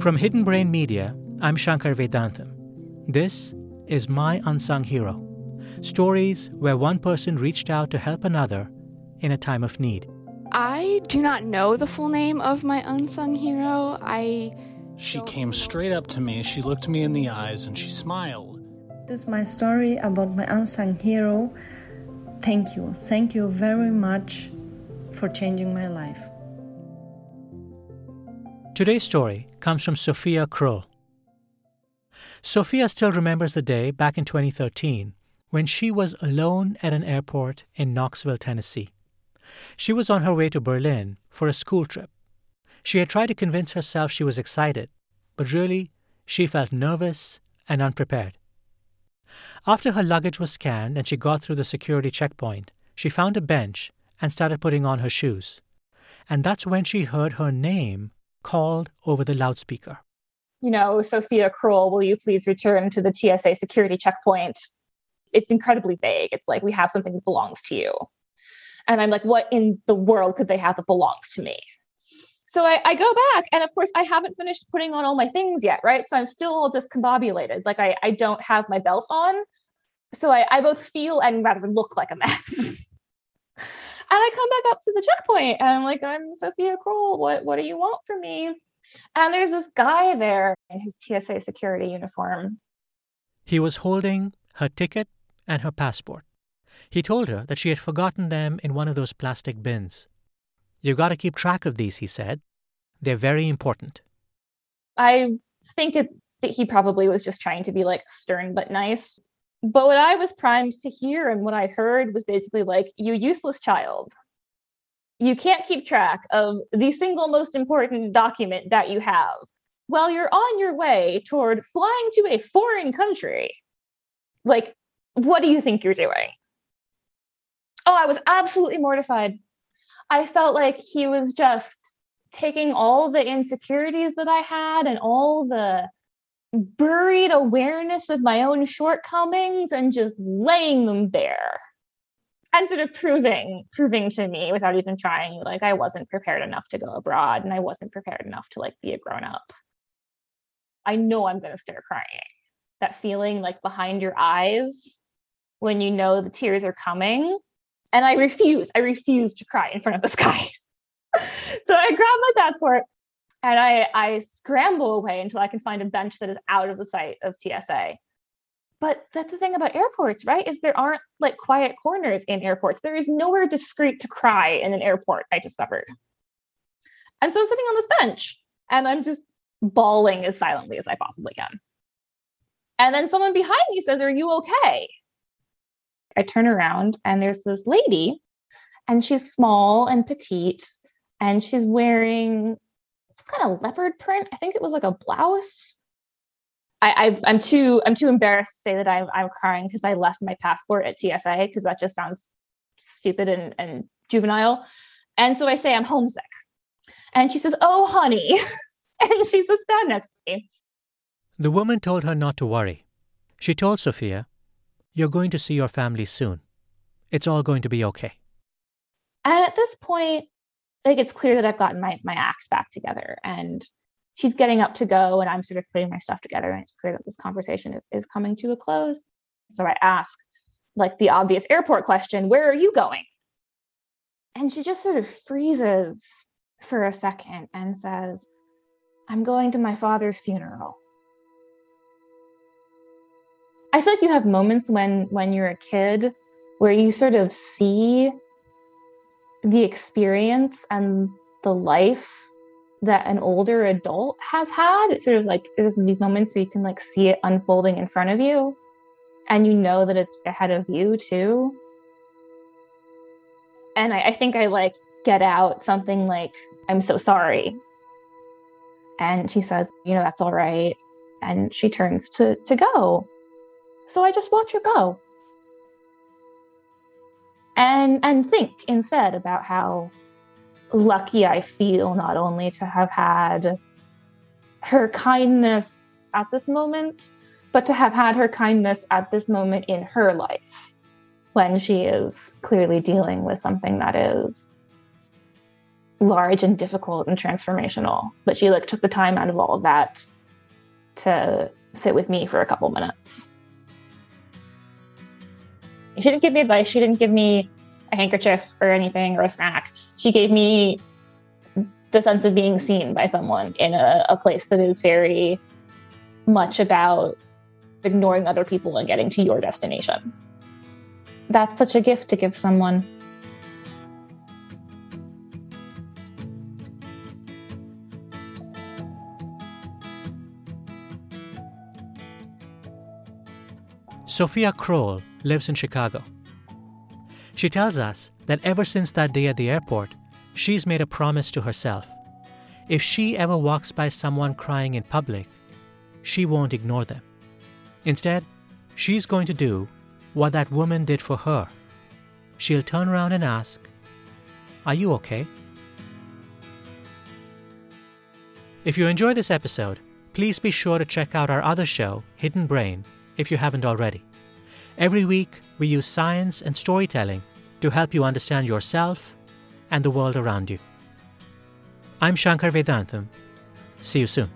From Hidden Brain Media, I'm Shankar Vedantam. This is My Unsung Hero stories where one person reached out to help another in a time of need. I do not know the full name of my unsung hero. I. She came straight up to me, she looked me in the eyes, and she smiled. This is my story about my unsung hero. Thank you. Thank you very much for changing my life. Today's story comes from Sophia Kroll. Sophia still remembers the day back in 2013 when she was alone at an airport in Knoxville, Tennessee. She was on her way to Berlin for a school trip. She had tried to convince herself she was excited, but really, she felt nervous and unprepared. After her luggage was scanned and she got through the security checkpoint, she found a bench and started putting on her shoes. And that's when she heard her name called over the loudspeaker. You know, Sophia Kroll, will you please return to the TSA security checkpoint? It's incredibly vague. It's like, we have something that belongs to you. And I'm like, what in the world could they have that belongs to me? So I, I, go back, and of course, I haven't finished putting on all my things yet, right? So I'm still discombobulated. Like I, I don't have my belt on. So I, I both feel and rather look like a mess. and I come back up to the checkpoint, and I'm like, I'm Sophia Kroll. What, what do you want from me? And there's this guy there in his TSA security uniform. He was holding her ticket and her passport. He told her that she had forgotten them in one of those plastic bins. You've got to keep track of these, he said. They're very important. I think it, that he probably was just trying to be like stern but nice. But what I was primed to hear and what I heard was basically like, you useless child. You can't keep track of the single most important document that you have while you're on your way toward flying to a foreign country. Like, what do you think you're doing? Oh, I was absolutely mortified. I felt like he was just taking all the insecurities that I had and all the buried awareness of my own shortcomings and just laying them bare and sort of proving proving to me without even trying like i wasn't prepared enough to go abroad and i wasn't prepared enough to like be a grown up i know i'm going to start crying that feeling like behind your eyes when you know the tears are coming and I refuse, I refuse to cry in front of this guy. so I grab my passport and I, I scramble away until I can find a bench that is out of the sight of TSA. But that's the thing about airports, right? Is there aren't like quiet corners in airports. There is nowhere discreet to cry in an airport, I discovered. And so I'm sitting on this bench and I'm just bawling as silently as I possibly can. And then someone behind me says, Are you okay? I turn around and there's this lady, and she's small and petite, and she's wearing some kind of leopard print. I think it was like a blouse. I, I am too I'm too embarrassed to say that I'm I'm crying because I left my passport at TSA because that just sounds stupid and, and juvenile. And so I say I'm homesick. And she says, Oh, honey. and she sits down next to me. The woman told her not to worry. She told Sophia you're going to see your family soon. It's all going to be okay. And at this point, like it's clear that I've gotten my, my act back together and she's getting up to go and I'm sort of putting my stuff together and it's clear that this conversation is, is coming to a close. So I ask like the obvious airport question, where are you going? And she just sort of freezes for a second and says, I'm going to my father's funeral. I feel like you have moments when when you're a kid where you sort of see the experience and the life that an older adult has had. It's sort of like these moments where you can like see it unfolding in front of you and you know that it's ahead of you too. And I, I think I like get out something like, I'm so sorry. And she says, you know, that's all right. And she turns to to go. So I just watch her go. And and think instead about how lucky I feel not only to have had her kindness at this moment, but to have had her kindness at this moment in her life when she is clearly dealing with something that is large and difficult and transformational. But she like took the time out of all of that to sit with me for a couple minutes. She didn't give me advice. She didn't give me a handkerchief or anything or a snack. She gave me the sense of being seen by someone in a, a place that is very much about ignoring other people and getting to your destination. That's such a gift to give someone. Sophia Kroll lives in Chicago. She tells us that ever since that day at the airport, she's made a promise to herself. If she ever walks by someone crying in public, she won't ignore them. Instead, she's going to do what that woman did for her. She'll turn around and ask, Are you okay? If you enjoy this episode, please be sure to check out our other show, Hidden Brain, if you haven't already. Every week, we use science and storytelling to help you understand yourself and the world around you. I'm Shankar Vedantam. See you soon.